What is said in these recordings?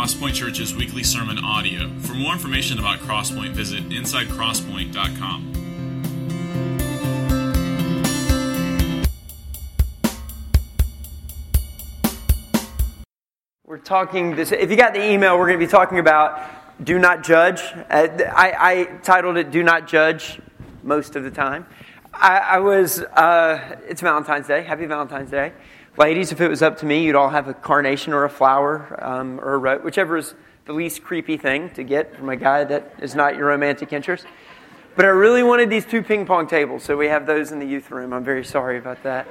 Crosspoint Church's weekly sermon audio. For more information about Crosspoint, visit insidecrosspoint.com. We're talking this. If you got the email, we're going to be talking about do not judge. Uh, I, I, titled it "Do Not Judge" most of the time. I, I was. Uh, it's Valentine's Day. Happy Valentine's Day, ladies. If it was up to me, you'd all have a carnation or a flower um, or a rose, whichever is the least creepy thing to get from a guy that is not your romantic interest. But I really wanted these two ping pong tables, so we have those in the youth room. I'm very sorry about that.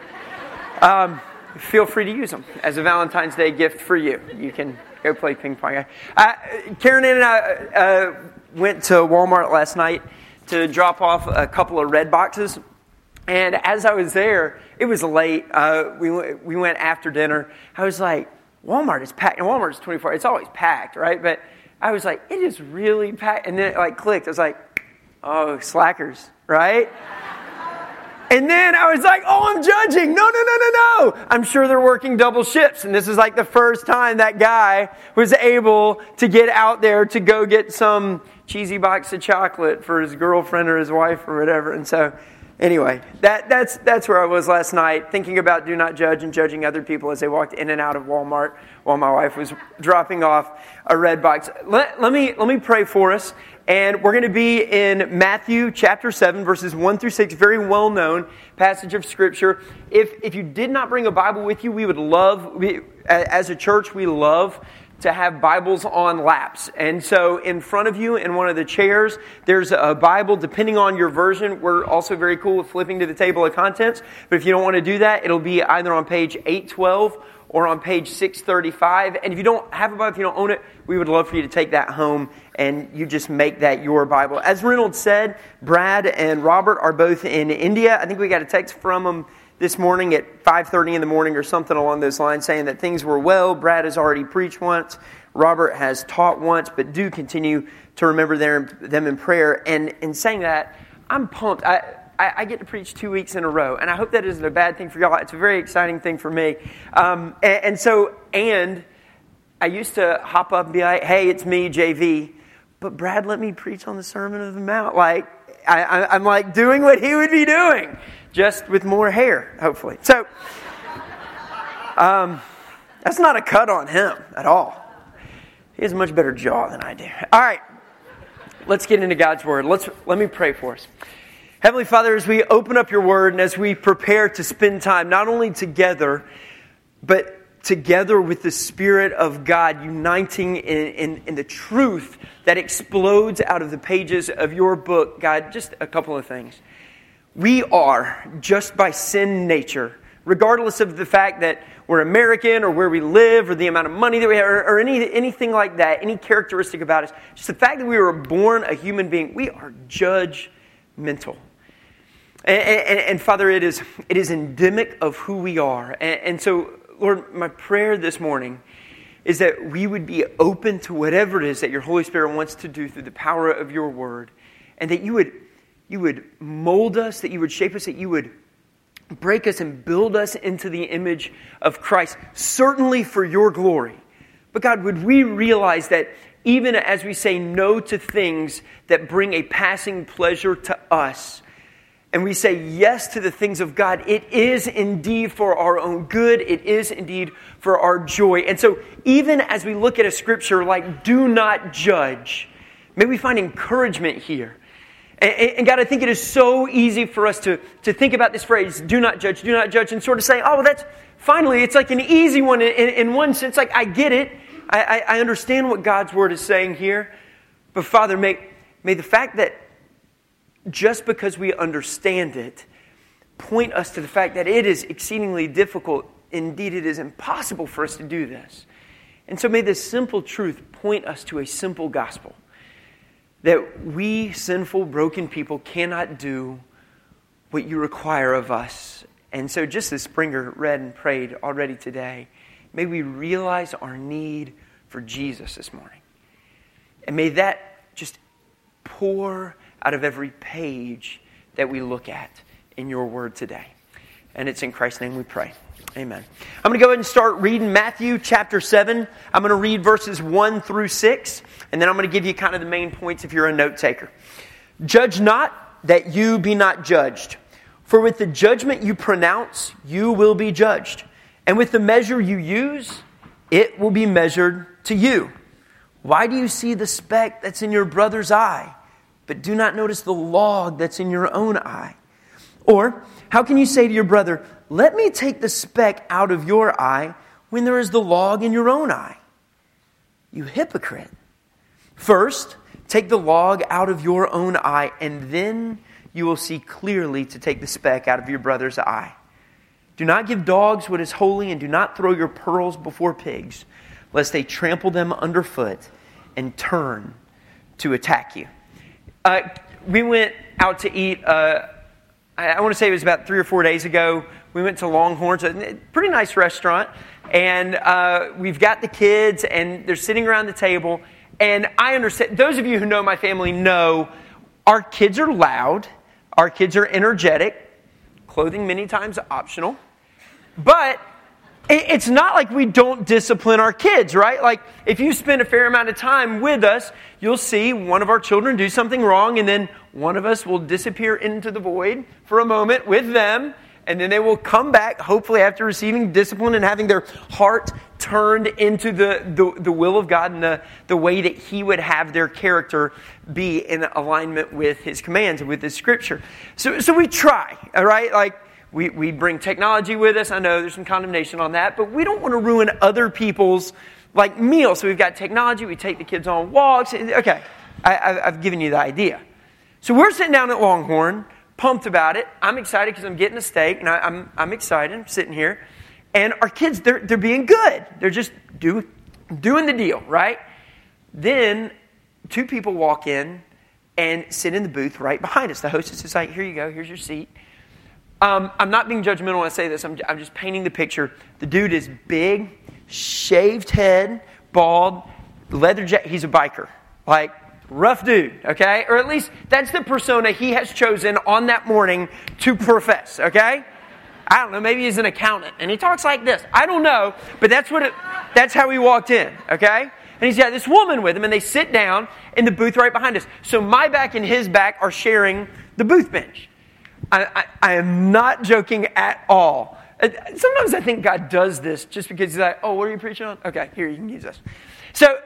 Um, feel free to use them as a Valentine's Day gift for you. You can go play ping pong. Uh, Karen and I uh, went to Walmart last night to drop off a couple of red boxes. And as I was there, it was late. Uh, we, we went after dinner. I was like, Walmart is packed. And Walmart is 24. It's always packed, right? But I was like, it is really packed. And then it like clicked. I was like, oh, slackers, right? And then I was like, oh, I'm judging. No, no, no, no, no. I'm sure they're working double shifts. And this is like the first time that guy was able to get out there to go get some cheesy box of chocolate for his girlfriend or his wife or whatever. And so, anyway, that, that's, that's where I was last night, thinking about do not judge and judging other people as they walked in and out of Walmart while my wife was dropping off a red box. Let, let, me, let me pray for us. And we're going to be in Matthew chapter 7, verses 1 through 6, very well known passage of Scripture. If, if you did not bring a Bible with you, we would love, we, as a church, we love to have Bibles on laps. And so, in front of you, in one of the chairs, there's a Bible. Depending on your version, we're also very cool with flipping to the table of contents. But if you don't want to do that, it'll be either on page 812 or on page 635. And if you don't have a Bible, if you don't own it, we would love for you to take that home and you just make that your Bible. As Reynolds said, Brad and Robert are both in India. I think we got a text from them this morning at 5.30 in the morning or something along those lines saying that things were well. Brad has already preached once. Robert has taught once, but do continue to remember them in prayer. And in saying that, I'm pumped. I, I, I, get to preach two weeks in a row, and I hope that isn't a bad thing for y'all. It's a very exciting thing for me. Um, and, and, so, and I used to hop up and be like, "Hey, it's me, JV," but Brad let me preach on the Sermon of the Mount. Like, I, am like doing what he would be doing, just with more hair, hopefully. So, um, that's not a cut on him at all. He has a much better jaw than I do. All right, let's get into God's word. Let's let me pray for us. Heavenly Father, as we open up your word and as we prepare to spend time not only together, but together with the Spirit of God, uniting in, in, in, the truth that explodes out of the pages of your book, God, just a couple of things. We are, just by sin nature, regardless of the fact that we're American or where we live or the amount of money that we have or, or any, anything like that, any characteristic about us, just the fact that we were born a human being, we are judgmental. And, and, and, Father, it is, it is endemic of who we are. And, and, so, Lord, my prayer this morning is that we would be open to whatever it is that your Holy Spirit wants to do through the power of your word. And that you would, you would mold us, that you would shape us, that you would break us and build us into the image of Christ, certainly for your glory. But God, would we realize that even as we say no to things that bring a passing pleasure to us, and we say yes to the things of God, it is indeed for our own good. It is indeed for our joy. And so, even as we look at a scripture like, do not judge, may we find encouragement here. And, God, I think it is so easy for us to, to think about this phrase, do not judge, do not judge, and sort of say, oh, well, that's finally, it's like an easy one in, in, in one sense. Like, I get it. I, I, I understand what God's word is saying here. But, Father, may, may the fact that just because we understand it, point us to the fact that it is exceedingly difficult. Indeed, it is impossible for us to do this. And so may this simple truth point us to a simple gospel that we, sinful, broken people, cannot do what you require of us. And so, just as Springer read and prayed already today, may we realize our need for Jesus this morning. And may that just pour out of every page that we look at in your word today. And it's in Christ's name we pray. Amen. I'm going to go ahead and start reading Matthew chapter 7. I'm going to read verses 1 through 6, and then I'm going to give you kind of the main points if you're a note taker. Judge not that you be not judged. For with the judgment you pronounce, you will be judged. And with the measure you use, it will be measured to you. Why do you see the speck that's in your brother's eye, but do not notice the log that's in your own eye? Or, how can you say to your brother, Let me take the speck out of your eye when there is the log in your own eye? You hypocrite. First, take the log out of your own eye, and then you will see clearly to take the speck out of your brother's eye. Do not give dogs what is holy, and do not throw your pearls before pigs, lest they trample them underfoot and turn to attack you. Uh, we went out to eat. Uh, I want to say it was about three or four days ago. We went to Longhorns, a pretty nice restaurant, and uh, we've got the kids, and they're sitting around the table. And I understand, those of you who know my family know our kids are loud, our kids are energetic, clothing many times optional, but it's not like we don't discipline our kids, right? Like, if you spend a fair amount of time with us, you'll see one of our children do something wrong, and then one of us will disappear into the void for a moment with them, and then they will come back, hopefully, after receiving discipline and having their heart turned into the, the, the will of God and the, the way that He would have their character be in alignment with His commands and with His scripture. So, so we try, all right? Like, we, we bring technology with us. I know there's some condemnation on that, but we don't want to ruin other people's like meals. So we've got technology. We take the kids on walks. Okay, I, I've given you the idea. So we're sitting down at Longhorn, pumped about it. I'm excited because I'm getting a steak, and I, am I'm, I'm excited. I'm sitting here, and our kids they're they're being good. They're just do, doing the deal, right? Then two people walk in and sit in the booth right behind us. The hostess is like, "Here you go. Here's your seat." Um, I'm not being judgmental when I say this. I'm, I'm just painting the picture. The dude is big, shaved head, bald, leather jacket. He's a biker. Like, rough dude, okay? Or at least that's the persona he has chosen on that morning to profess, okay? I don't know, maybe he's an accountant and he talks like this. I don't know, but that's what it, that's how he walked in, okay? And he's got this woman with him and they sit down in the booth right behind us. So my back and his back are sharing the booth bench. I, I, I am not joking at all. Uh, sometimes I think God does this just because He's like, oh, what are you preaching on? Okay, here, you can use this. So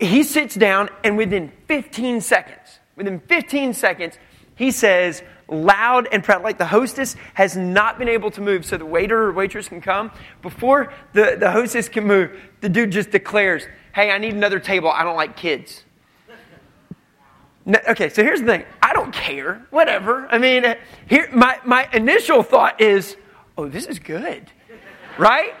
he sits down, and within 15 seconds, within 15 seconds, he says, loud and proud, like the hostess has not been able to move so the waiter or waitress can come. Before the, the hostess can move, the dude just declares, hey, I need another table. I don't like kids. Okay, so here's the thing. I don't care. Whatever. I mean, here my, my initial thought is, oh, this is good. Right?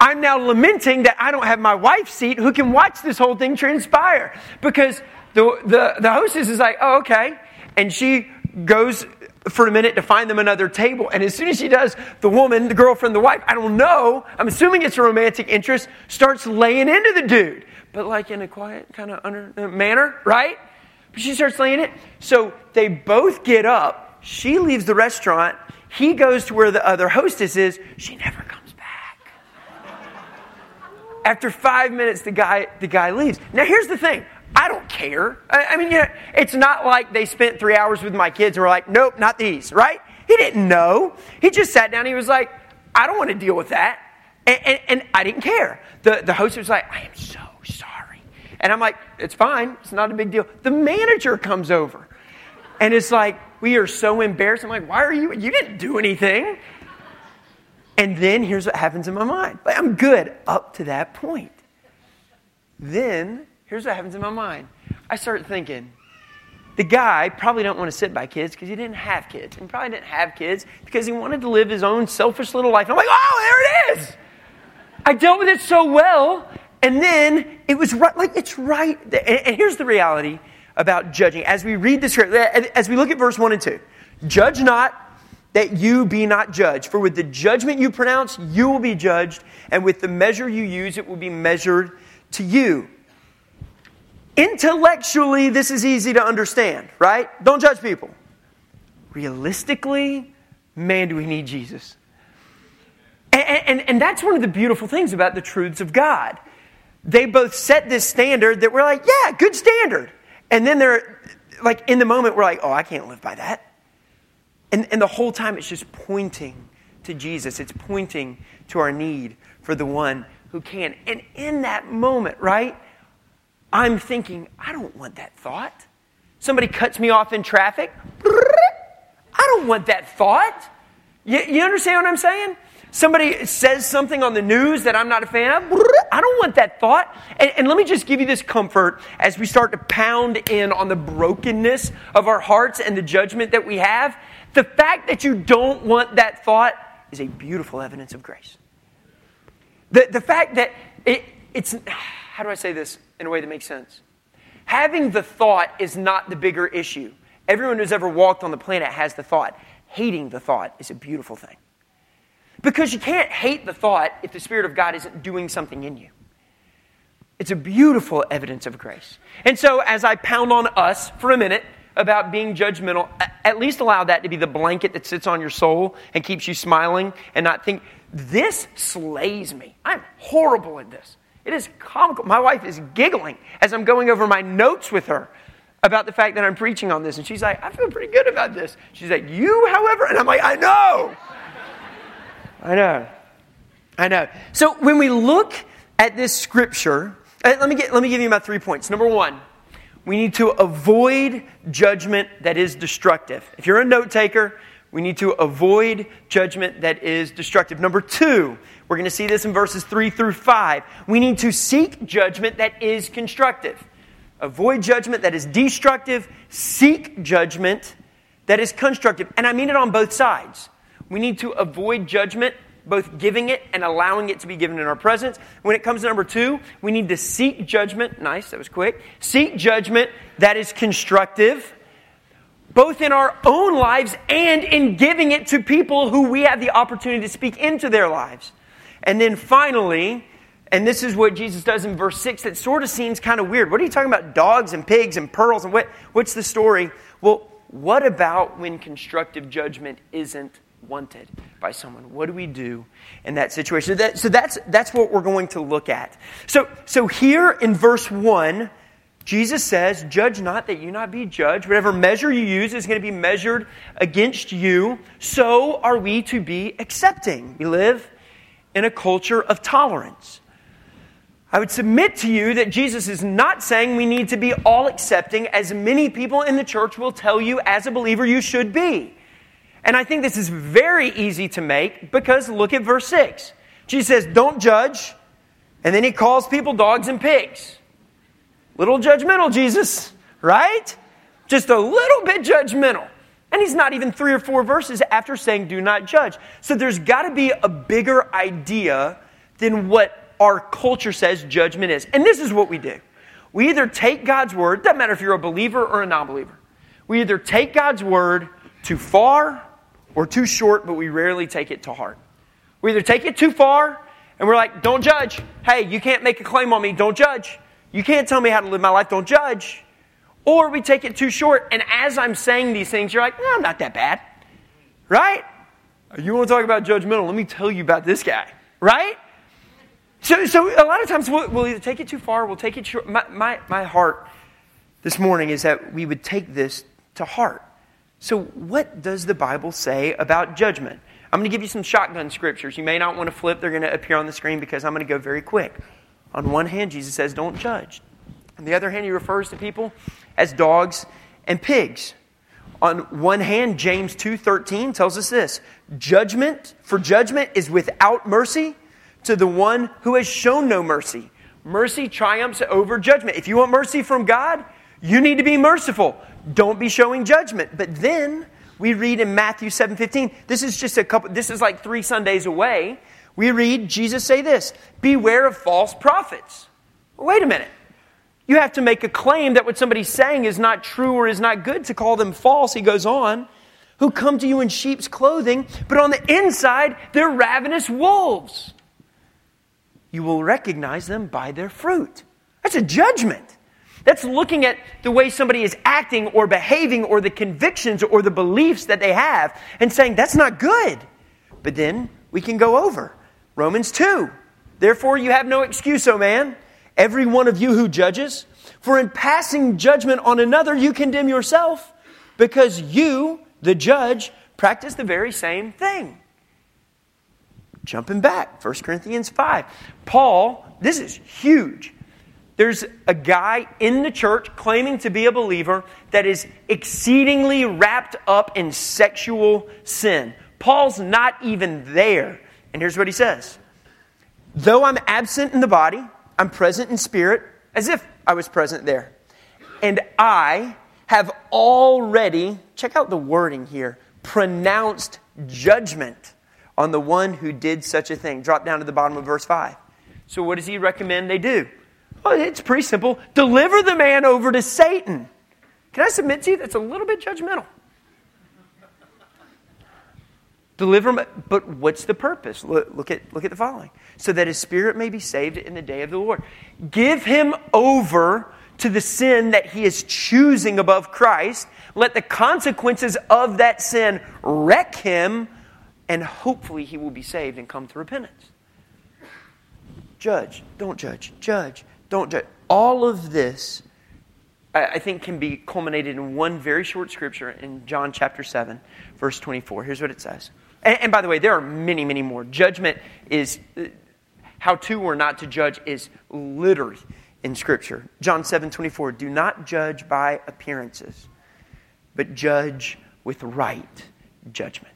I'm now lamenting that I don't have my wife's seat who can watch this whole thing transpire. Because the, the, the hostess is like, oh, okay. And she goes for a minute to find them another table. And as soon as she does, the woman, the girlfriend, the wife, I don't know, I'm assuming it's a romantic interest, starts laying into the dude. But like in a quiet kind of under uh, manner, right? She starts laying it. So they both get up. She leaves the restaurant. He goes to where the other hostess is. She never comes back. After five minutes, the guy, the guy leaves. Now, here's the thing. I don't care. I, I mean, you know, it's not like they spent three hours with my kids and were like, nope, not these, right? He didn't know. He just sat down. He was like, I don't want to deal with that. And, and, and I didn't care. The, the host was like, I am so. And I'm like, it's fine. It's not a big deal. The manager comes over and it's like, we are so embarrassed. I'm like, why are you? You didn't do anything. And then here's what happens in my mind. Like, I'm good up to that point. Then here's what happens in my mind. I start thinking, the guy probably don't want to sit by kids because he didn't have kids. And probably didn't have kids because he wanted to live his own selfish little life. And I'm like, oh, there it is. I dealt with it so well. And then it was right, like it's right. And here's the reality about judging. As we read this, as we look at verse 1 and 2, judge not that you be not judged. For with the judgment you pronounce, you will be judged, and with the measure you use, it will be measured to you. Intellectually, this is easy to understand, right? Don't judge people. Realistically, man, do we need Jesus. And, and, and that's one of the beautiful things about the truths of God. They both set this standard that we're like, yeah, good standard. And then they're like, in the moment, we're like, oh, I can't live by that. And, and the whole time, it's just pointing to Jesus. It's pointing to our need for the one who can. And in that moment, right, I'm thinking, I don't want that thought. Somebody cuts me off in traffic. I don't want that thought. You, you understand what I'm saying? Somebody says something on the news that I'm not a fan of. I don't want that thought. And, and, let me just give you this comfort as we start to pound in on the brokenness of our hearts and the judgment that we have. The fact that you don't want that thought is a beautiful evidence of grace. The, the fact that it, it's, how do I say this in a way that makes sense? Having the thought is not the bigger issue. Everyone who's ever walked on the planet has the thought. Hating the thought is a beautiful thing. Because you can't hate the thought if the Spirit of God isn't doing something in you. It's a beautiful evidence of grace. And so, as I pound on us for a minute about being judgmental, at least allow that to be the blanket that sits on your soul and keeps you smiling and not think, this slays me. I'm horrible at this. It is comical. My wife is giggling as I'm going over my notes with her about the fact that I'm preaching on this. And she's like, I feel pretty good about this. She's like, You, however? And I'm like, I know. I know. I know. So when we look at this scripture, uh, let me, get, let me give you my three points. Number one, we need to avoid judgment that is destructive. If you're a note taker, we need to avoid judgment that is destructive. Number two, we're going to see this in verses three through five. We need to seek judgment that is constructive. Avoid judgment that is destructive, seek judgment that is constructive. And I mean it on both sides. We need to avoid judgment, both giving it and allowing it to be given in our presence. When it comes to number two, we need to seek judgment. Nice, that was quick. Seek judgment that is constructive both in our own lives and in giving it to people who we have the opportunity to speak into their lives. And then finally, and this is what Jesus does in verse 6 that sort of seems kind of weird. What are you talking about? Dogs and pigs and pearls and what, what's the story? Well, what about when constructive judgment isn't wanted by someone? What do we do in that situation? So, that, so that's, that's what we're going to look at. So, so here in verse 1, Jesus says, Judge not that you not be judged. Whatever measure you use is going to be measured against you. So are we to be accepting. We live in a culture of tolerance. I would submit to you that Jesus is not saying we need to be all accepting, as many people in the church will tell you as a believer you should be. And I think this is very easy to make because look at verse 6. Jesus says, Don't judge. And then he calls people dogs and pigs. Little judgmental, Jesus, right? Just a little bit judgmental. And he's not even three or four verses after saying, Do not judge. So there's got to be a bigger idea than what our culture says judgment is. And this is what we do we either take God's word, doesn't matter if you're a believer or a non believer, we either take God's word too far or too short, but we rarely take it to heart. We either take it too far and we're like, Don't judge. Hey, you can't make a claim on me, don't judge. You can't tell me how to live my life, don't judge. Or we take it too short, and as I'm saying these things, you're like, no, I'm not that bad. Right? You want to talk about judgmental? Let me tell you about this guy. Right? So, so a lot of times we'll, we'll either take it too far, we'll take it short. My, my, my heart this morning is that we would take this to heart. So, what does the Bible say about judgment? I'm going to give you some shotgun scriptures. You may not want to flip, they're going to appear on the screen because I'm going to go very quick. On one hand, Jesus says, don't judge. On the other hand, he refers to people as dogs and pigs. On one hand, James 2:13 tells us this, judgment for judgment is without mercy to the one who has shown no mercy. Mercy triumphs over judgment. If you want mercy from God, you need to be merciful. Don't be showing judgment. But then we read in Matthew 7:15, this is just a couple this is like 3 Sundays away we read Jesus say this Beware of false prophets. wait a minute. You have to make a claim that what somebody's saying is not true or is not good to call them false. He goes on, who come to you in sheep's clothing, but on the inside, they're ravenous wolves. You will recognize them by their fruit. That's a judgment. That's looking at the way somebody is acting or behaving or the convictions or the beliefs that they have and saying, that's not good. But then we can go over Romans 2. Therefore, you have no excuse, O man, every one of you who judges. For in passing judgment on another, you condemn yourself, because you, the judge, practice the very same thing. Jumping back, 1 Corinthians 5. Paul, this is huge. There's a guy in the church claiming to be a believer that is exceedingly wrapped up in sexual sin. Paul's not even there. And here's what he says Though I'm absent in the body, I'm present in spirit, as if I was present there. And I have already, check out the wording here, pronounced judgment on the one who did such a thing. Drop down to the bottom of verse 5. So, what does he recommend they do? Well, it's pretty simple. Deliver the man over to Satan. Can I submit to you that's a little bit judgmental? Deliver him, but what's the purpose? Look, look, at, look at the following. So that his spirit may be saved in the day of the Lord. Give him over to the sin that he is choosing above Christ. Let the consequences of that sin wreck him, and hopefully he will be saved and come to repentance. Judge, don't judge, judge, don't judge. All of this, I think, can be culminated in one very short scripture in John chapter 7, verse 24. Here's what it says. And, and by the way, there are many, many more. Judgment is, uh, how to or not to judge is literally in Scripture. John 7 24, do not judge by appearances, but judge with right judgment.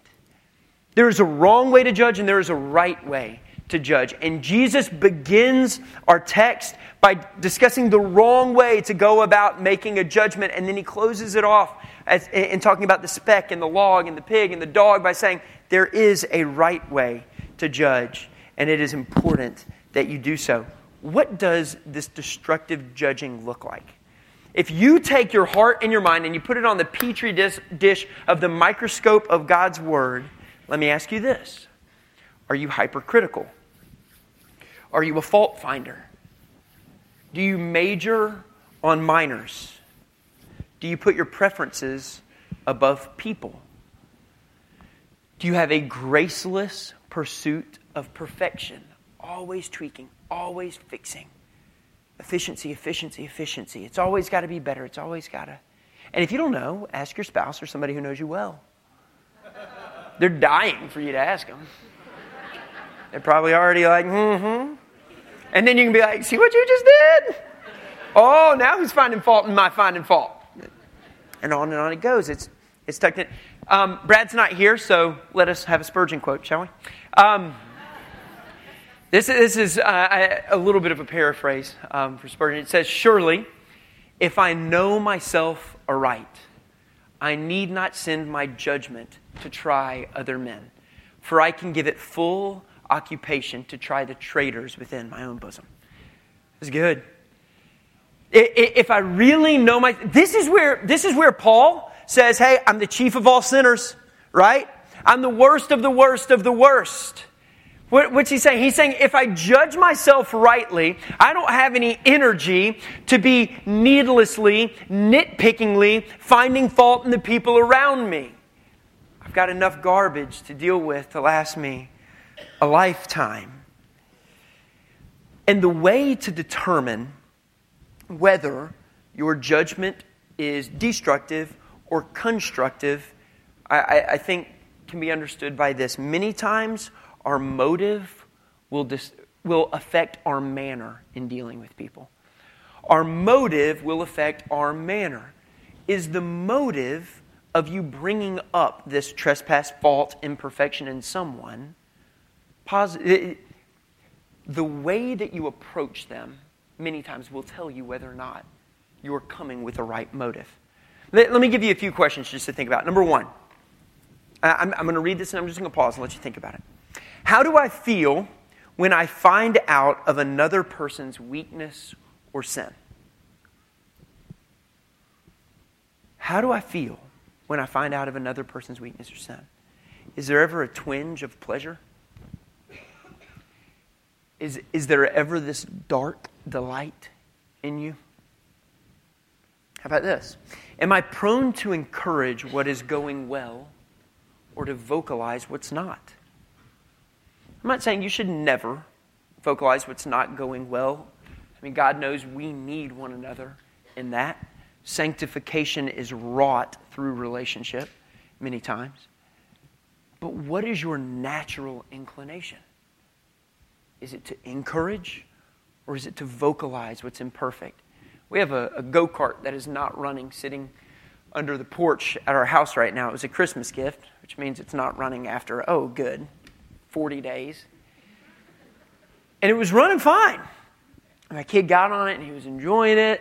There is a wrong way to judge, and there is a right way to judge. And Jesus begins our text by discussing the wrong way to go about making a judgment, and then he closes it off as, in talking about the speck and the log and the pig and the dog by saying there is a right way to judge, and it is important that you do so. What does this destructive judging look like? If you take your heart and your mind and you put it on the petri dish of the microscope of God's Word, let me ask you this Are you hypercritical? Are you a fault finder? Do you major on minors? Do you put your preferences above people? Do you have a graceless pursuit of perfection? Always tweaking, always fixing. Efficiency, efficiency, efficiency. It's always got to be better. It's always got to. And if you don't know, ask your spouse or somebody who knows you well. They're dying for you to ask them. They're probably already like, mm hmm. And then you can be like, see what you just did? Oh, now who's finding fault in my finding fault? And on and on it goes. It's, it's tucked in. Um, Brad's not here, so let us have a Spurgeon quote, shall we? Um, this, this is uh, a little bit of a paraphrase um, for Spurgeon. It says, Surely, if I know myself aright, I need not send my judgment to try other men, for I can give it full occupation to try the traitors within my own bosom. It's good. If I really know my, this is where, this is where Paul says, hey, I'm the chief of all sinners, right? I'm the worst of the worst of the worst. what's he saying? He's saying, if I judge myself rightly, I don't have any energy to be needlessly, nitpickingly finding fault in the people around me. I've got enough garbage to deal with to last me a lifetime. And the way to determine whether your judgment is destructive or constructive, I, I, I think can be understood by this. Many times, our motive will, dis, will affect our manner in dealing with people. Our motive will affect our manner. Is the motive of you bringing up this trespass, fault, imperfection in someone positive? The way that you approach them many times will tell you whether or not you're coming with the right motive. Let, let me give you a few questions just to think about. Number one, I'm, I'm going to read this and I'm just going to pause and let you think about it. How do I feel when I find out of another person's weakness or sin? How do I feel when I find out of another person's weakness or sin? Is there ever a twinge of pleasure? Is, is there ever this dark delight in you? How about this? Am I prone to encourage what is going well or to vocalize what's not? I'm not saying you should never vocalize what's not going well. I mean, God knows we need one another in that. Sanctification is wrought through relationship many times. But what is your natural inclination? Is it to encourage or is it to vocalize what's imperfect? We have a, a go kart that is not running sitting under the porch at our house right now. It was a Christmas gift, which means it's not running after, oh, good, 40 days. And it was running fine. My kid got on it and he was enjoying it.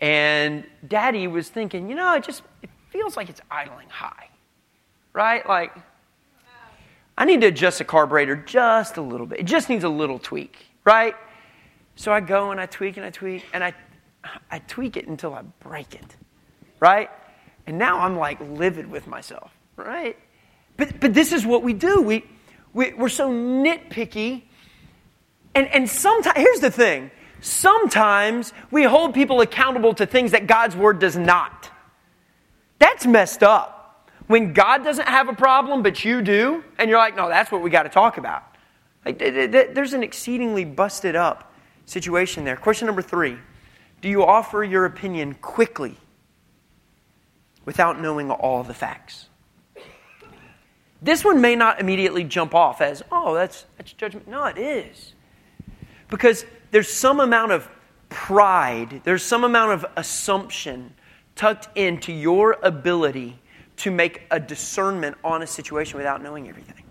And daddy was thinking, you know, it just it feels like it's idling high. Right? Like, I need to adjust the carburetor just a little bit. It just needs a little tweak, right? So I go and I tweak and I tweak and I, I tweak it until I break it, right? And now I'm like livid with myself, right? But, but this is what we do. We, we, we're so nitpicky. And, and sometimes, here's the thing sometimes we hold people accountable to things that God's word does not. That's messed up. When God doesn't have a problem, but you do, and you're like, no, that's what we got to talk about. Like, there's an exceedingly busted up situation there. Question number three Do you offer your opinion quickly without knowing all the facts? This one may not immediately jump off as, oh, that's, that's judgment. No, it is. Because there's some amount of pride, there's some amount of assumption tucked into your ability to make a discernment on a situation without knowing everything.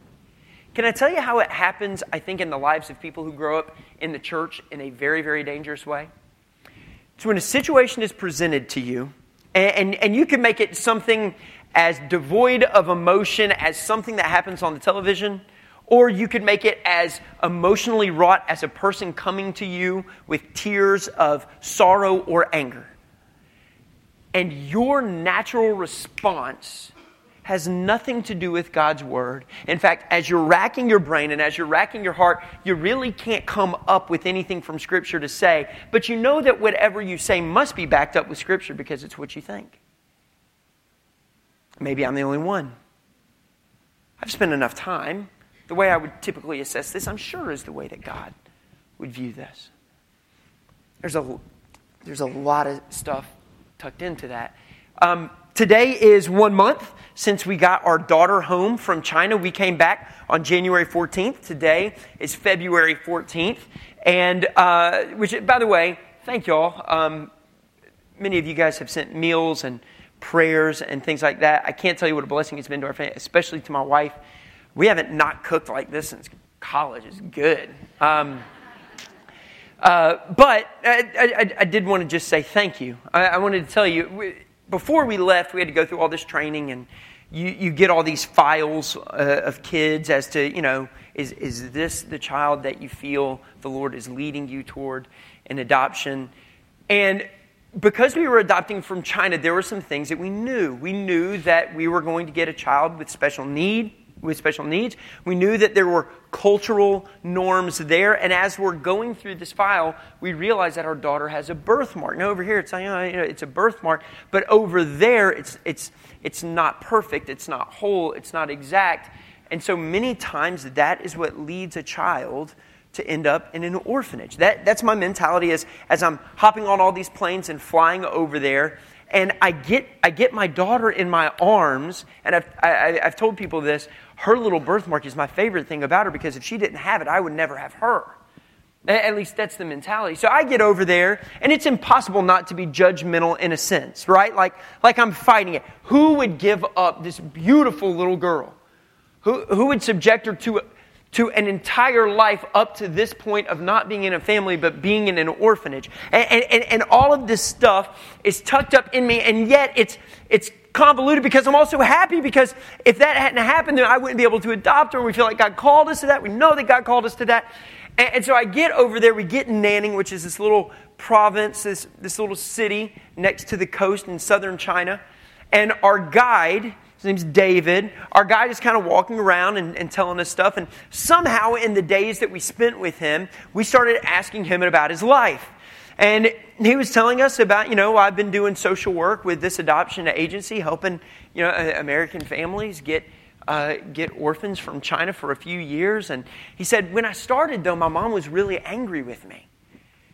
Can I tell you how it happens, I think, in the lives of people who grow up in the church in a very, very dangerous way? So, when a situation is presented to you, and, and, and, you can make it something as devoid of emotion as something that happens on the television, or you could make it as emotionally wrought as a person coming to you with tears of sorrow or anger. And your natural response has nothing to do with God's word. In fact, as you're racking your brain and as you're racking your heart, you really can't come up with anything from Scripture to say, but you know that whatever you say must be backed up with Scripture because it's what you think. Maybe I'm the only one. I've spent enough time. The way I would typically assess this, I'm sure, is the way that God would view this. There's a, there's a lot of stuff tucked into that. Um, today is one month since we got our daughter home from China. We came back on January 14th. Today is February 14th. And, uh, which, by the way, thank y'all. Um, many of you guys have sent meals and prayers and things like that. I can't tell you what a blessing it's been to our family, especially to my wife. We haven't not cooked like this since college. It's good. Um, uh, but I, I, I, did want to just say thank you. I, I wanted to tell you, we, before we left, we had to go through all this training, and you, you get all these files uh, of kids as to, you know, is, is this the child that you feel the Lord is leading you toward in adoption? And because we were adopting from China, there were some things that we knew. We knew that we were going to get a child with special need with special needs. We knew that there were cultural norms there. And as we're going through this file, we realize that our daughter has a birthmark. Now, over here, it's, you know, it's a birthmark, but over there, it's, it's, it's not perfect, it's not whole, it's not exact. And so many times, that is what leads a child to end up in an orphanage. That, that's my mentality as, as I'm hopping on all these planes and flying over there and I get, I get my daughter in my arms, and I've, I, have i have told people this her little birthmark is my favorite thing about her because if she didn't have it, I would never have her. At least that's the mentality. So I get over there, and it's impossible not to be judgmental in a sense, right? Like, like I'm fighting it. Who would give up this beautiful little girl? Who, who would subject her to, to an entire life up to this point of not being in a family, but being in an orphanage? And, and, and all of this stuff is tucked up in me, and yet it's, it's convoluted because I'm also happy because if that hadn't happened, then I wouldn't be able to adopt her. And We feel like God called us to that. We know that God called us to that. And, and so I get over there. We get in Nanning, which is this little province, this, this little city next to the coast in southern China. And our guide, his name's David. Our guide is kind of walking around and, and, telling us stuff. And somehow, in the days that we spent with him, we started asking him about his life. And he was telling us about, you know, I've been doing social work with this adoption agency, helping, you know, American families get uh, get orphans from China for a few years. And he said, when I started, though, my mom was really angry with me.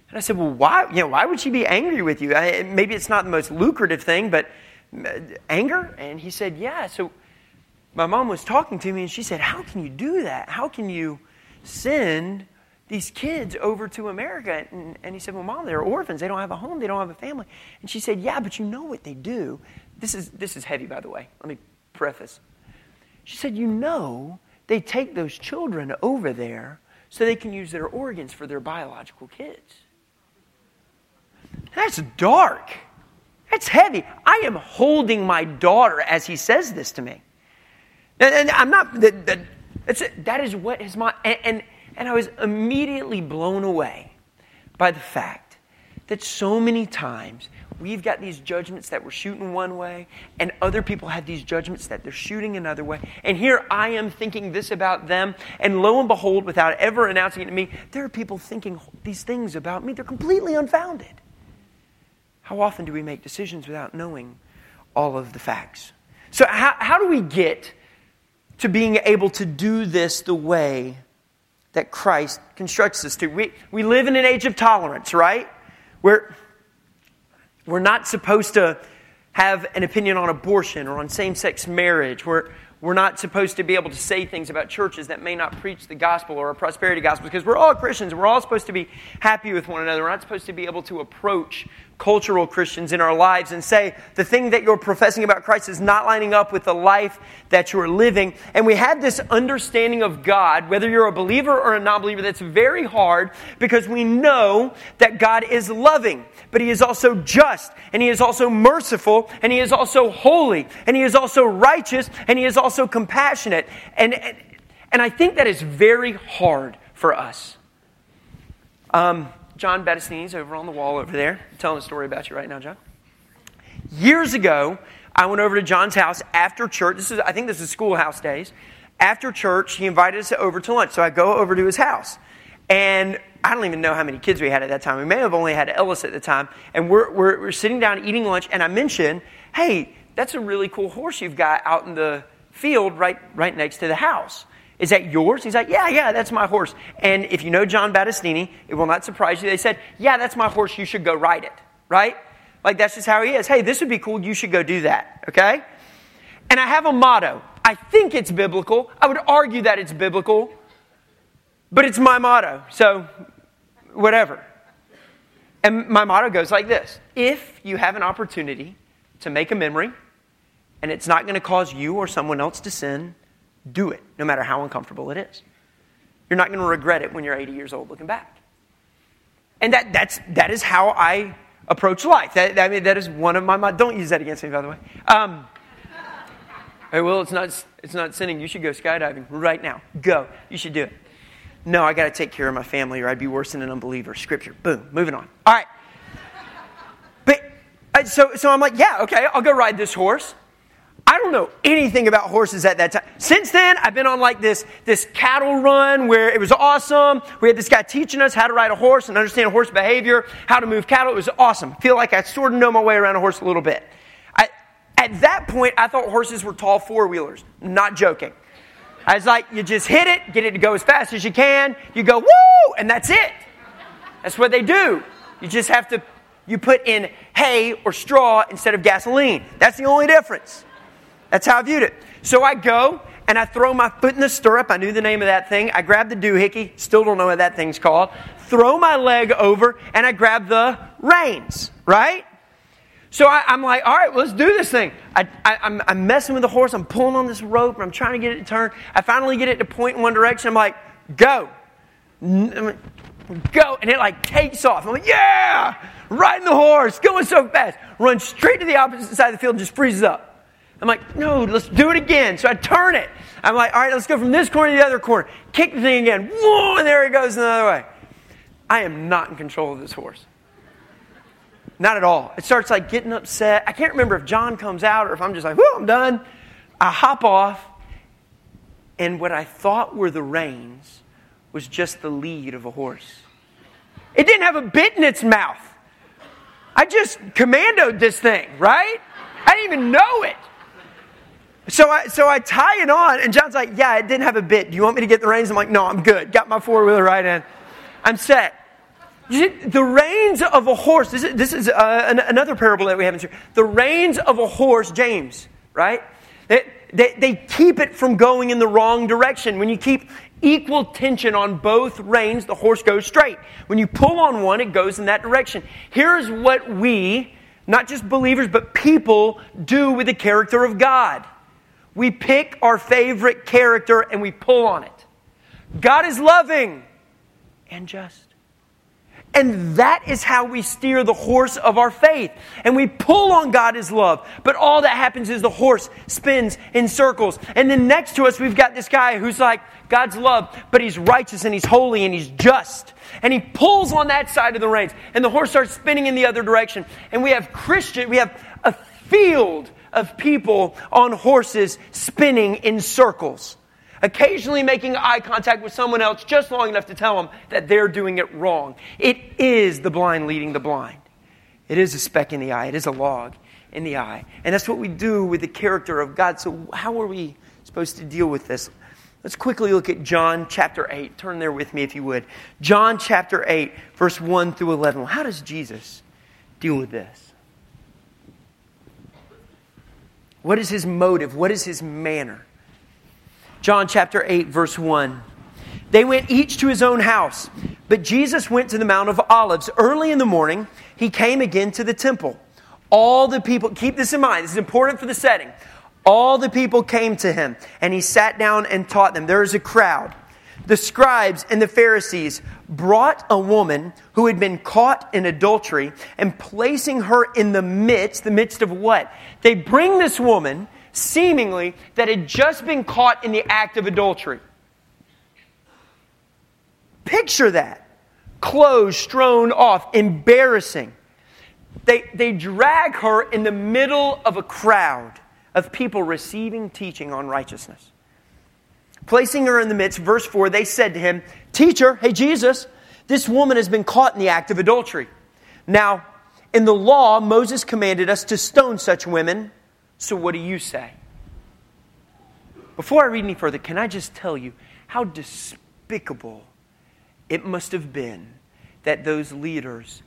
And I said, well, why, you know, why would she be angry with you? I, maybe it's not the most lucrative thing, but anger? And he said, yeah. So my mom was talking to me and she said, how can you do that? How can you send these kids over to America. And, and, he said, Well, mom, they're orphans. They don't have a home. They don't have a family. And she said, Yeah, but you know what they do. This is, this is heavy, by the way. Let me preface. She said, You know, they take those children over there so they can use their organs for their biological kids. That's dark. That's heavy. I am holding my daughter as he says this to me. And, and I'm not, that, that, that is what is my, and, and, and I was immediately blown away by the fact that so many times we've got these judgments that we're shooting one way, and other people have these judgments that they're shooting another way. And here I am thinking this about them, and lo and behold, without ever announcing it to me, there are people thinking these things about me. They're completely unfounded. How often do we make decisions without knowing all of the facts? So, how, how do we get to being able to do this the way that Christ constructs us to? We, we live in an age of tolerance, right? Where we're not supposed to have an opinion on abortion or on same sex marriage. We're, we're not supposed to be able to say things about churches that may not preach the gospel or a prosperity gospel because we're all Christians. We're all supposed to be happy with one another. We're not supposed to be able to approach cultural Christians in our lives and say the thing that you're professing about Christ is not lining up with the life that you're living. And we have this understanding of God, whether you're a believer or a non believer, that's very hard because we know that God is loving, but He is also just, and He is also merciful, and He is also holy, and He is also righteous, and He is also compassionate. And, and, and I think that is very hard for us. Um, John Battistini's over on the wall over there. I'm telling a story about you right now, John. Years ago, I went over to John's house after church. This is, I think this is schoolhouse days. After church, he invited us over to lunch. So I go over to his house. And I don't even know how many kids we had at that time. We may have only had Ellis at the time. And we're, we're, we're sitting down eating lunch. And I mention, hey, that's a really cool horse you've got out in the field right, right next to the house. Is that yours? He's like, Yeah, yeah, that's my horse. And if you know John Battistini, it will not surprise you. They said, Yeah, that's my horse. You should go ride it, right? Like, that's just how he is. Hey, this would be cool. You should go do that, okay? And I have a motto. I think it's biblical. I would argue that it's biblical, but it's my motto. So, whatever. And my motto goes like this If you have an opportunity to make a memory, and it's not going to cause you or someone else to sin, do it, no matter how uncomfortable it is. You're not going to regret it when you're 80 years old looking back. And that, that's, that is how I approach life. That, I mean, that is one of my, don't use that against me, by the way. Um, hey, well, it's not, it's not sinning. You should go skydiving right now. Go. You should do it. No, I got to take care of my family or I'd be worse than an unbeliever. Scripture. Boom. Moving on. All right. But uh, so, so I'm like, yeah, okay, I'll go ride this horse. I don't know anything about horses at that time. Since then, I've been on like this, this cattle run where it was awesome. We had this guy teaching us how to ride a horse and understand horse behavior, how to move cattle. It was awesome. I feel like I sort of know my way around a horse a little bit. I, at that point, I thought horses were tall four wheelers. Not joking. I was like, you just hit it, get it to go as fast as you can. You go, woo, and that's it. That's what they do. You just have to, you put in hay or straw instead of gasoline. That's the only difference. That's how I viewed it. So I go and I throw my foot in the stirrup. I knew the name of that thing. I grab the doohickey, still don't know what that thing's called. Throw my leg over and I grab the reins, right? So I, am like, all right, let's do this thing. I, am messing with the horse. I'm pulling on this rope and I'm trying to get it to turn. I finally get it to point in one direction. I'm like, go. Go. And it like takes off. I'm like, yeah, riding the horse, going so fast. Run straight to the opposite side of the field and just freezes up. I'm like, no, let's do it again. So I turn it. I'm like, all right, let's go from this corner to the other corner. Kick the thing again. Whoa, and there it goes another way. I am not in control of this horse. Not at all. It starts like getting upset. I can't remember if John comes out or if I'm just like, whoo, I'm done. I hop off, and what I thought were the reins was just the lead of a horse. It didn't have a bit in its mouth. I just commandoed this thing, right? I didn't even know it. So I, so I tie it on, and John's like, Yeah, it didn't have a bit. Do you want me to get the reins? I'm like, No, I'm good. Got my four wheeler right in. I'm set. The reins of a horse, this is, this is uh, an, another parable that we have in here. The reins of a horse, James, right? They, they, they keep it from going in the wrong direction. When you keep equal tension on both reins, the horse goes straight. When you pull on one, it goes in that direction. Here's what we, not just believers, but people do with the character of God. We pick our favorite character and we pull on it. God is loving and just. And that is how we steer the horse of our faith. And we pull on God as love. But all that happens is the horse spins in circles. And then next to us, we've got this guy who's like, God's love, but he's righteous and he's holy and he's just. And he pulls on that side of the reins. And the horse starts spinning in the other direction. And we have Christian, we have a field of people on horses spinning in circles occasionally making eye contact with someone else just long enough to tell them that they're doing it wrong. It is the blind leading the blind. It is a speck in the eye, it is a log in the eye. And that's what we do with the character of God. So, how are we supposed to deal with this? Let's quickly look at John chapter 8. Turn there with me if you would. John chapter 8, verse 1 through 11. How does Jesus deal with this? What is his motive? What is his manner? John chapter 8, verse 1. They went each to his own house, but Jesus went to the Mount of Olives. Early in the morning, he came again to the temple. All the people, keep this in mind, this is important for the setting. All the people came to him, and he sat down and taught them. There is a crowd. The scribes and the Pharisees brought a woman who had been caught in adultery and placing her in the midst, the midst of what? They bring this woman seemingly, that had just been caught in the act of adultery. Picture that. Clothes strewn off, embarrassing. They, they drag her in the middle of a crowd of people receiving teaching on righteousness. Placing her in the midst, verse 4, they said to him, Teacher, hey Jesus, this woman has been caught in the act of adultery. Now, in the law, Moses commanded us to stone such women so, what do you say? Before I read any further, can I just tell you how despicable it must have been that those leaders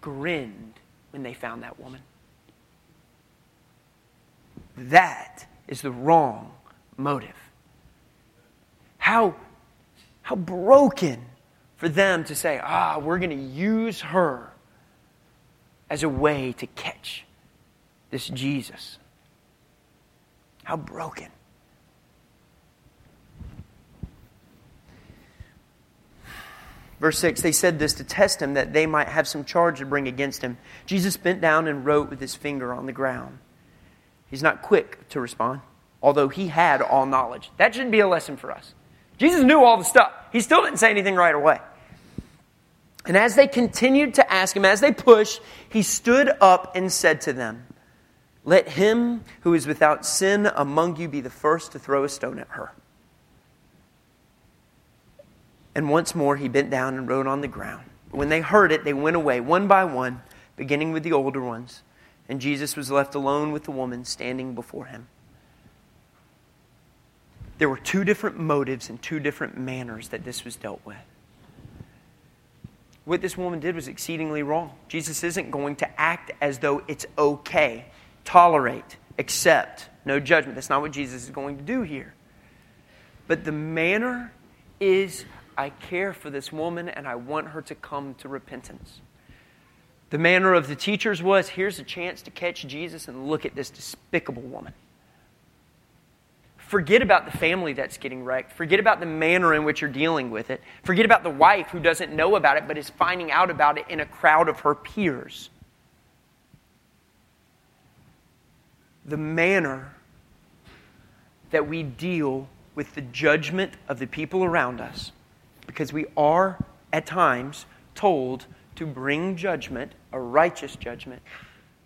grinned when they found that woman? That is the wrong motive. How, how broken for them to say, ah, we're going to use her as a way to catch this Jesus. How broken. Verse 6 They said this to test him that they might have some charge to bring against him. Jesus bent down and wrote with his finger on the ground. He's not quick to respond, although he had all knowledge. That should be a lesson for us. Jesus knew all the stuff. He still didn't say anything right away. And as they continued to ask him, as they pushed, he stood up and said to them, let him who is without sin among you be the first to throw a stone at her. And once more he bent down and wrote on the ground. When they heard it, they went away one by one, beginning with the older ones. And Jesus was left alone with the woman standing before him. There were two different motives and two different manners that this was dealt with. What this woman did was exceedingly wrong. Jesus isn't going to act as though it's okay tolerate, accept, no judgment. That's not what Jesus is going to do here. But the manner is I care for this woman and I want her to come to repentance. The manner of the teachers was here's a chance to catch Jesus and look at this despicable woman. Forget about the family that's getting wrecked. Forget about the manner in which you're dealing with it. Forget about the wife who doesn't know about it but is finding out about it in a crowd of her peers. the manner that we deal with the judgment of the people around us, because we are at times told to bring judgment, a righteous judgment,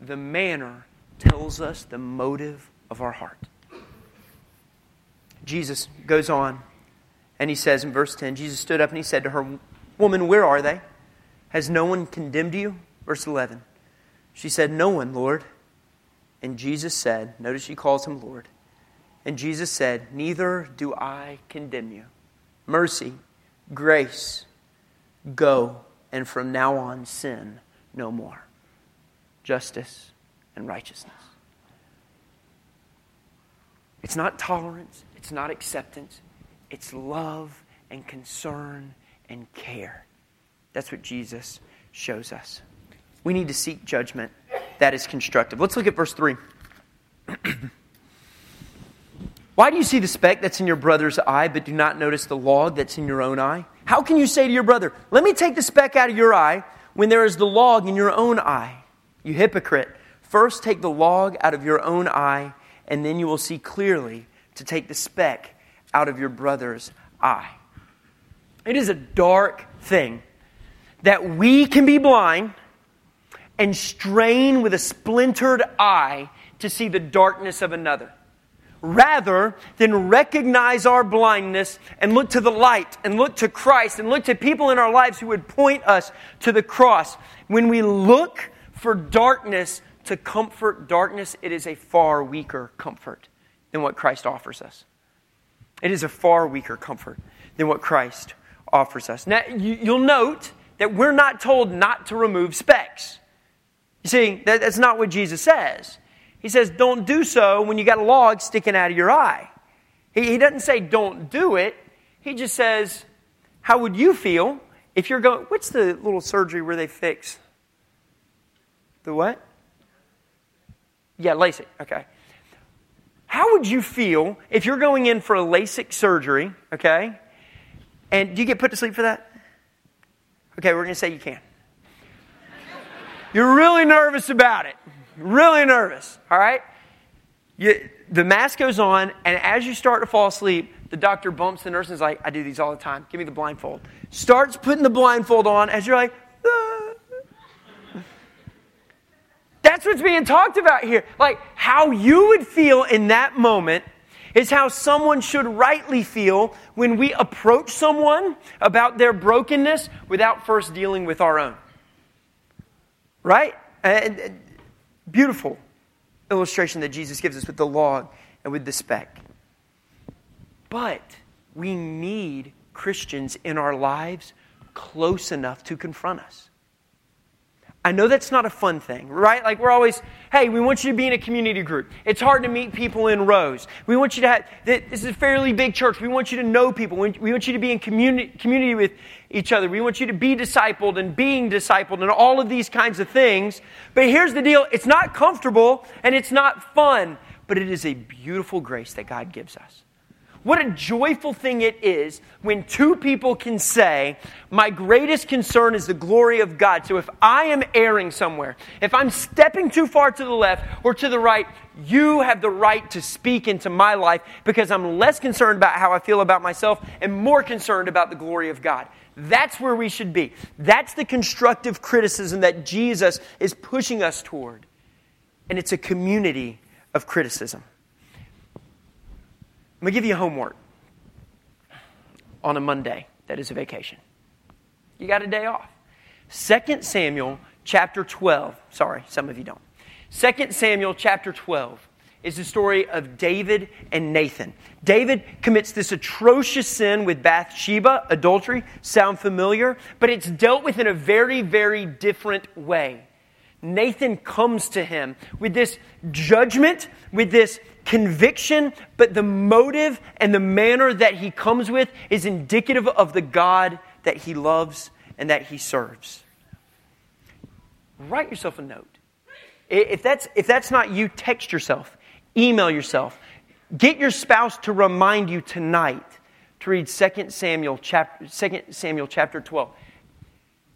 the manner tells us the motive of our heart. Jesus goes on and he says in verse 10 Jesus stood up and he said to her, Woman, where are they? Has no one condemned you? Verse 11. She said, No one, Lord. And Jesus said, notice she calls him Lord, And Jesus said, Neither do I condemn you. Mercy, grace, go, and from now on sin no more. Justice and righteousness. It's not tolerance, it's not acceptance, it's love and concern and care. That's what Jesus shows us. We need to seek judgment that is constructive. Let's look at verse 3. Why do you see the speck that's in your brother's eye, but do not notice the log that's in your own eye? How can you say to your brother, Let me take the speck out of your eye, when there is the log in your own eye? You hypocrite. First take the log out of your own eye, and then you will see clearly to take the speck out of your brother's eye. It is a dark thing that we can be blind and strain with a splintered eye to see the darkness of another rather than recognize our blindness and look to the light and look to Christ and look to people in our lives who would point us to the cross. When we look for darkness to comfort darkness, it is a far weaker comfort than what Christ offers us. It is a far weaker comfort than what Christ offers us. Now, you'll note that we're not told not to remove specks. You see, that's not what Jesus says. He says, don't do so when you got a log sticking out of your eye. He, he doesn't say don't do it. He just says, how would you feel if you're going, what's the little surgery where they fix? The what? Yeah, LASIK. Okay. How would you feel if you're going in for a LASIK surgery, okay? And do you get put to sleep for that? Okay, we're going to say you can. You're really nervous about it really nervous, all right? You, the mask goes on, and as you start to fall asleep, the doctor bumps the nurse and is like, I do these all the time. Give me the blindfold. Starts putting the blindfold on as you're like, ah. That's what's being talked about here. Like, how you would feel in that moment is how someone should rightly feel when we approach someone about their brokenness without first dealing with our own. Right? And Beautiful illustration that Jesus gives us with the log and with the speck. But we need Christians in our lives close enough to confront us. I know that's not a fun thing, right? Like we're always, hey, we want you to be in a community group. It's hard to meet people in rows. We want you to have, this is a fairly big church. We want you to know people. We want you to be in community, community with each other. We want you to be discipled and being discipled and all of these kinds of things. But here's the deal it's not comfortable and it's not fun, but it is a beautiful grace that God gives us. What a joyful thing it is when two people can say, My greatest concern is the glory of God. So if I am erring somewhere, if I'm stepping too far to the left or to the right, you have the right to speak into my life because I'm less concerned about how I feel about myself and more concerned about the glory of God. That's where we should be. That's the constructive criticism that Jesus is pushing us toward. And it's a community of criticism. I'm going to give you homework on a Monday that is a vacation. You got a day off. 2 Samuel chapter 12. Sorry, some of you don't. 2 Samuel chapter 12 is the story of David and Nathan. David commits this atrocious sin with Bathsheba, adultery. Sound familiar? But it's dealt with in a very, very different way. Nathan comes to him with this judgment, with this conviction, but the motive and the manner that he comes with is indicative of the God that he loves and that he serves. Write yourself a note. If that's, if that's not you, text yourself, email yourself. Get your spouse to remind you tonight to read 2 Samuel chapter, 2 Samuel chapter 12.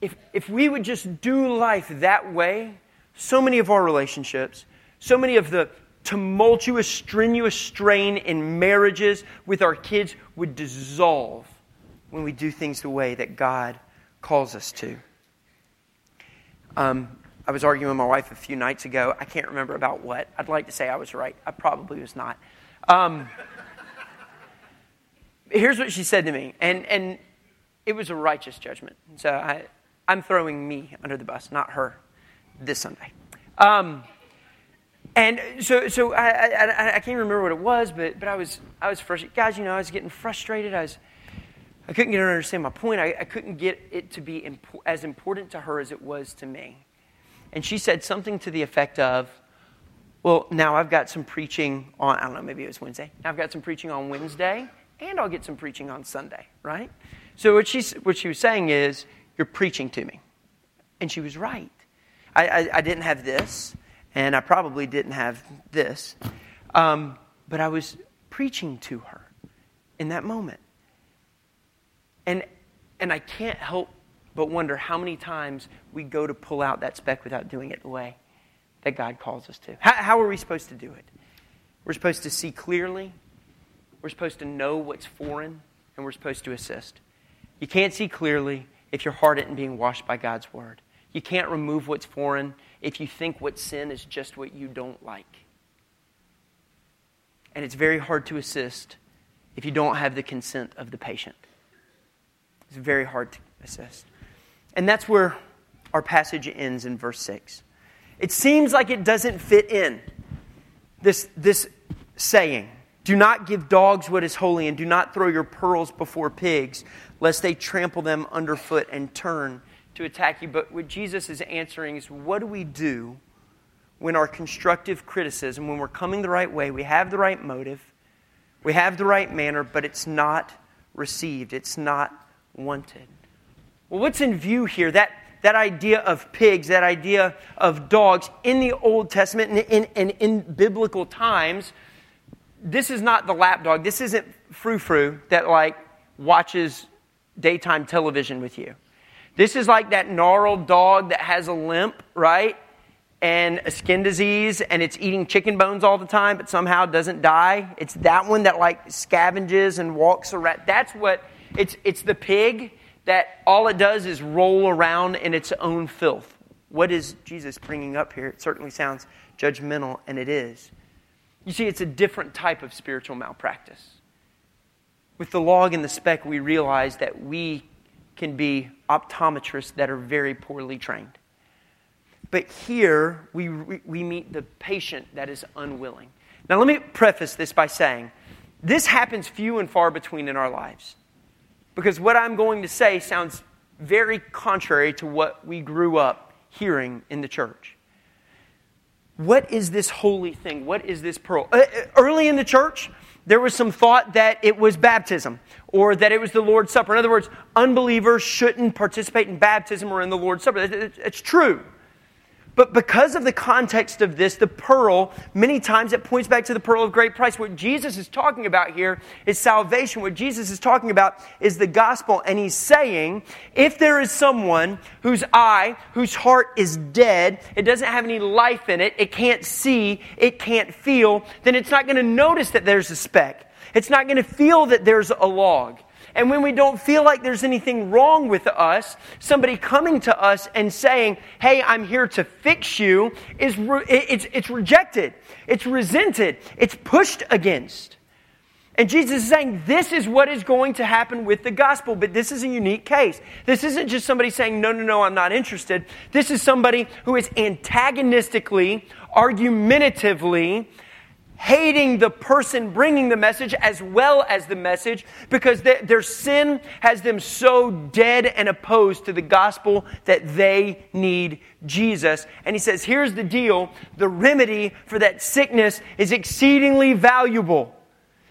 If, if we would just do life that way, so many of our relationships, so many of the tumultuous, strenuous strain in marriages with our kids would dissolve when we do things the way that God calls us to. Um, I was arguing with my wife a few nights ago. I can't remember about what. I'd like to say I was right. I probably was not. Um, here's what she said to me, and, and it was a righteous judgment. So I, I'm throwing me under the bus, not her, this Sunday. Um, And so, so I, I, I, can't remember what it was, but, but I was, I was frustrated. Guys, you know, I was getting frustrated. I, was, I couldn't get her to understand my point. I, I couldn't get it to be impo- as important to her as it was to me. And she said something to the effect of, well, now I've got some preaching on, I don't know, maybe it was Wednesday. Now I've got some preaching on Wednesday, and I'll get some preaching on Sunday, right? So what, she's, what she was saying is, you're preaching to me. And she was right. I, I, I didn't have this and I probably didn't have this. Um, but I was preaching to her in that moment. And, and I can't help but wonder how many times we go to pull out that speck without doing it the way that God calls us to. How, how are we supposed to do it? We're supposed to see clearly, we're supposed to know what's foreign, and we're supposed to assist. You can't see clearly if your heart isn't being washed by God's word. You can't remove what's foreign if you think what sin is just what you don't like. And it's very hard to assist if you don't have the consent of the patient. It's very hard to assist. And that's where our passage ends in verse 6. It seems like it doesn't fit in. This, this saying Do not give dogs what is holy, and do not throw your pearls before pigs, lest they trample them underfoot and turn to attack you. But what Jesus is answering is what do we do when our constructive criticism, when we're coming the right way, we have the right motive, we have the right manner, but it's not received, it's not wanted? Well, what's in view here? That, that idea of pigs, that idea of dogs in the Old Testament and in, in, in biblical times, this is not the lap dog. This isn't frou frou that like watches daytime television with you. This is like that gnarled dog that has a limp, right? And a skin disease, and it's eating chicken bones all the time, but somehow doesn't die. It's that one that like scavenges and walks around. That's what it's. It's the pig that all it does is roll around in its own filth. What is Jesus bringing up here? It certainly sounds judgmental, and it is. You see, it's a different type of spiritual malpractice. With the log and the speck, we realize that we can be optometrists that are very poorly trained. But here, we, we meet the patient that is unwilling. Now, let me preface this by saying this happens few and far between in our lives. Because what I'm going to say sounds very contrary to what we grew up hearing in the church. What is this holy thing? What is this pearl? Uh, uh early in the church, there was some thought that it was baptism or that it was the Lord's Supper. In other words, unbelievers shouldn't participate in baptism or in the Lord's Supper. It's true. But because of the context of this, the pearl, many times it points back to the pearl of great price. What Jesus is talking about here is salvation. What Jesus is talking about is the gospel. And he's saying, if there is someone whose eye, whose heart is dead, it doesn't have any life in it, it can't see, it can't feel, then it's not going to notice that there's a speck. It's not going to feel that there's a log. And when we don't feel like there's anything wrong with us, somebody coming to us and saying, Hey, I'm here to fix you, is re- it's, it's rejected, it's resented, it's pushed against. And Jesus is saying this is what is going to happen with the gospel, but this is a unique case. This isn't just somebody saying, no, no, no, I'm not interested. This is somebody who is antagonistically, argumentatively hating the person bringing the message as well as the message because they, their sin has them so dead and opposed to the gospel that they need Jesus. And he says, Here's the deal the remedy for that sickness is exceedingly valuable.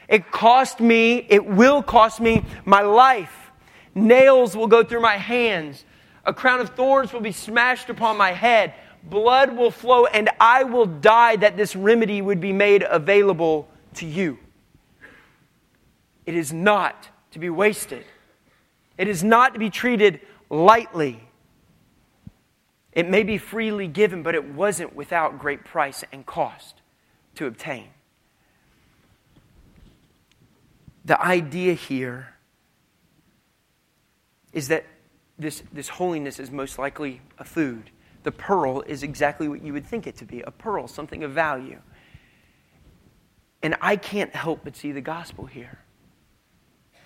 It cost me, it will cost me my life. Nails will go through my hands. A crown of thorns will be smashed upon my head blood will flow, and I will die that this remedy would be made available to you. It is not to be wasted, it is not to be treated lightly. It may be freely given, but it wasn't without great price and cost to obtain. The idea here is that this, this holiness is most likely a food the pearl is exactly what you would think it to be a pearl, something of value. And I can't help but see the gospel here.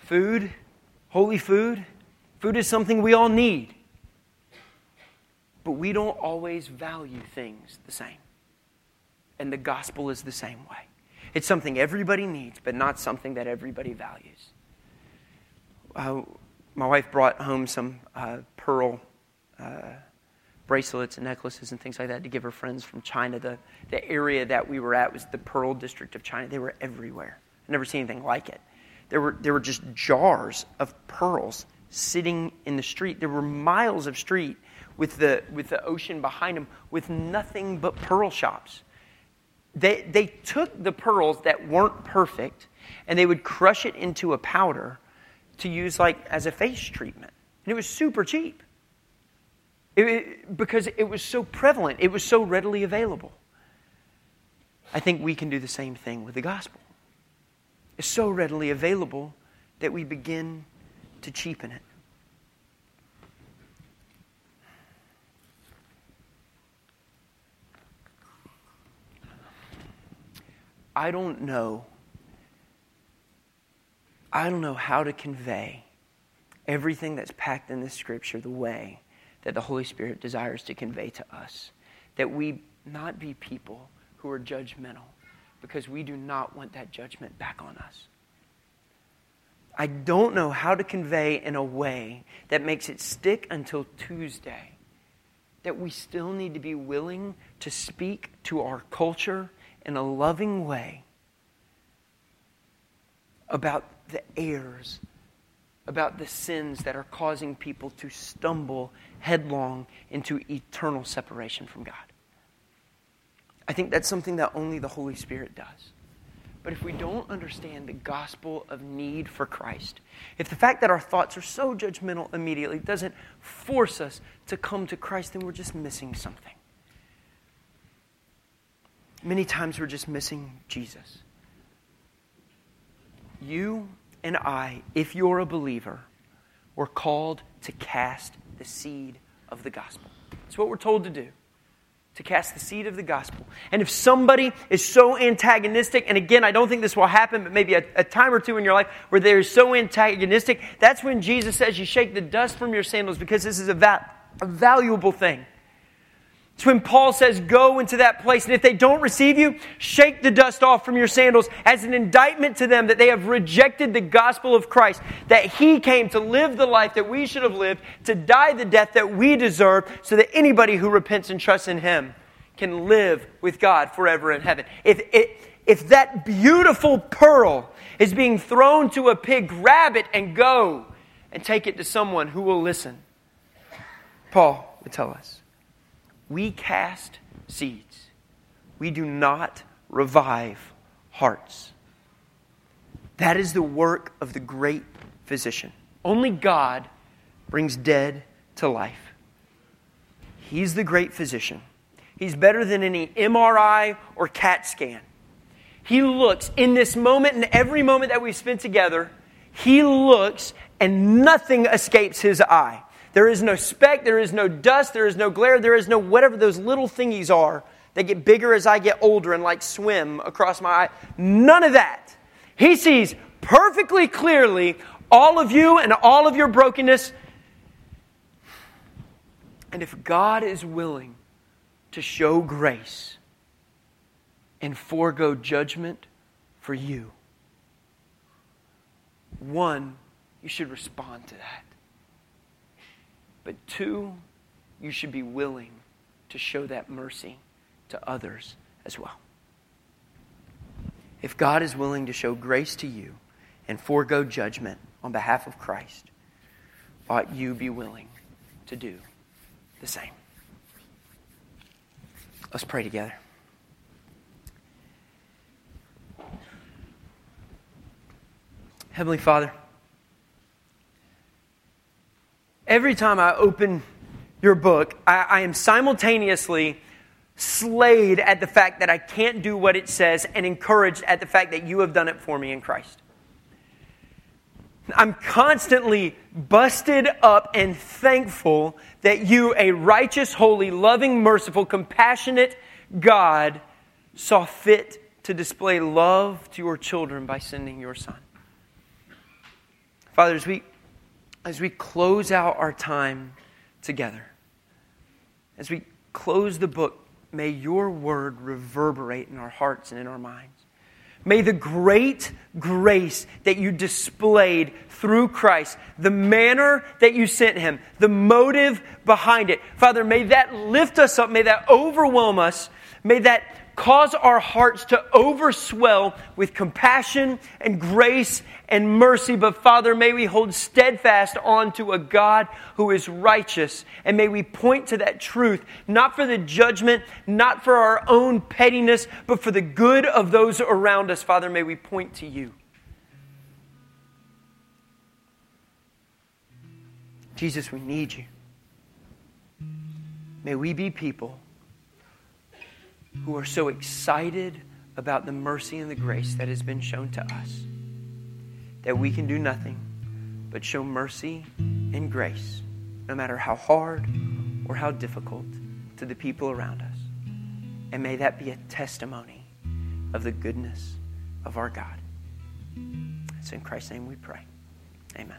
Food, holy food, food is something we all need. But we don't always value things the same. And the gospel is the same way. It's something everybody needs, but not something that everybody values. Uh, my wife brought home some uh, pearl uh, bracelets and necklaces and things like that to give her friends from China. The, the area that we were at was the pearl district of China. They were everywhere. I've never seen anything like it. There were, there were just jars of pearls sitting in the street. There were miles of street with the, with the ocean behind them with nothing but pearl shops. They, they took the pearls that weren't perfect and they would crush it into a powder to use like as a face treatment. And it was super cheap. It, because it was so prevalent, it was so readily available. I think we can do the same thing with the gospel. It's so readily available that we begin to cheapen it. I don't know. I don't know how to convey everything that's packed in this scripture the way that the Holy Spirit desires to convey to us. That we not be people who are judgmental because we do not want that judgment back on us. I don't know how to convey in a way that makes it stick until Tuesday. That we still need to be willing to speak to our culture in a loving way about the errors, about the sins that are causing people to stumble headlong into eternal separation from God. I think that's something that only the Holy Spirit does. But if we don't understand the gospel of need for Christ, if the fact that our thoughts are so judgmental immediately doesn't force us to come to Christ, then we're just missing something. Many times we're just missing Jesus. You and I, if you're a believer, we're called to cast the seed of the gospel. That's what we're told to do to cast the seed of the gospel. And if somebody is so antagonistic, and again, I don't think this will happen, but maybe a, a time or two in your life where they're so antagonistic, that's when Jesus says you shake the dust from your sandals because this is a, va- a valuable thing. It's when Paul says, Go into that place, and if they don't receive you, shake the dust off from your sandals as an indictment to them that they have rejected the gospel of Christ, that He came to live the life that we should have lived, to die the death that we deserve, so that anybody who repents and trusts in Him can live with God forever in heaven. If, if, if that beautiful pearl is being thrown to a pig, grab it and go and take it to someone who will listen. Paul would tell us. We cast seeds. We do not revive hearts. That is the work of the great physician. Only God brings dead to life. He's the great physician. He's better than any MRI or CAT scan. He looks in this moment and every moment that we've spent together, he looks and nothing escapes his eye. There is no speck, there is no dust, there is no glare, there is no whatever those little thingies are that get bigger as I get older and like swim across my eye. None of that. He sees perfectly clearly all of you and all of your brokenness. And if God is willing to show grace and forego judgment for you, one, you should respond to that. But two, you should be willing to show that mercy to others as well. If God is willing to show grace to you and forego judgment on behalf of Christ, ought you be willing to do the same? Let's pray together. Heavenly Father, every time I open your book, I, I, am simultaneously slayed at the fact that I can't do what it says and encouraged at the fact that you have done it for me in Christ. I'm constantly busted up and thankful that you, a righteous, holy, loving, merciful, compassionate God, saw fit to display love to your children by sending your Son. Father, as we as we close out our time together, as we close the book may your word reverberate in our hearts and in our minds. May the great grace that you displayed through Christ, the manner that you sent him, the motive behind it, Father, may that lift us up, may that overwhelm us, may that cause our hearts to overswell with compassion and grace and mercy. But Father, may we hold steadfast on to a God who is righteous. And may we point to that truth, not for the judgment, not for our own pettiness, but for the good of those around us. Father, may we point to you. Jesus, we need you. May we be people who are so excited about the mercy and the grace that has been shown to us that we can do nothing but show mercy and grace, no matter how hard or how difficult, to the people around us. And may that be a testimony of the goodness of our God. It's in Christ's name we pray. Amen.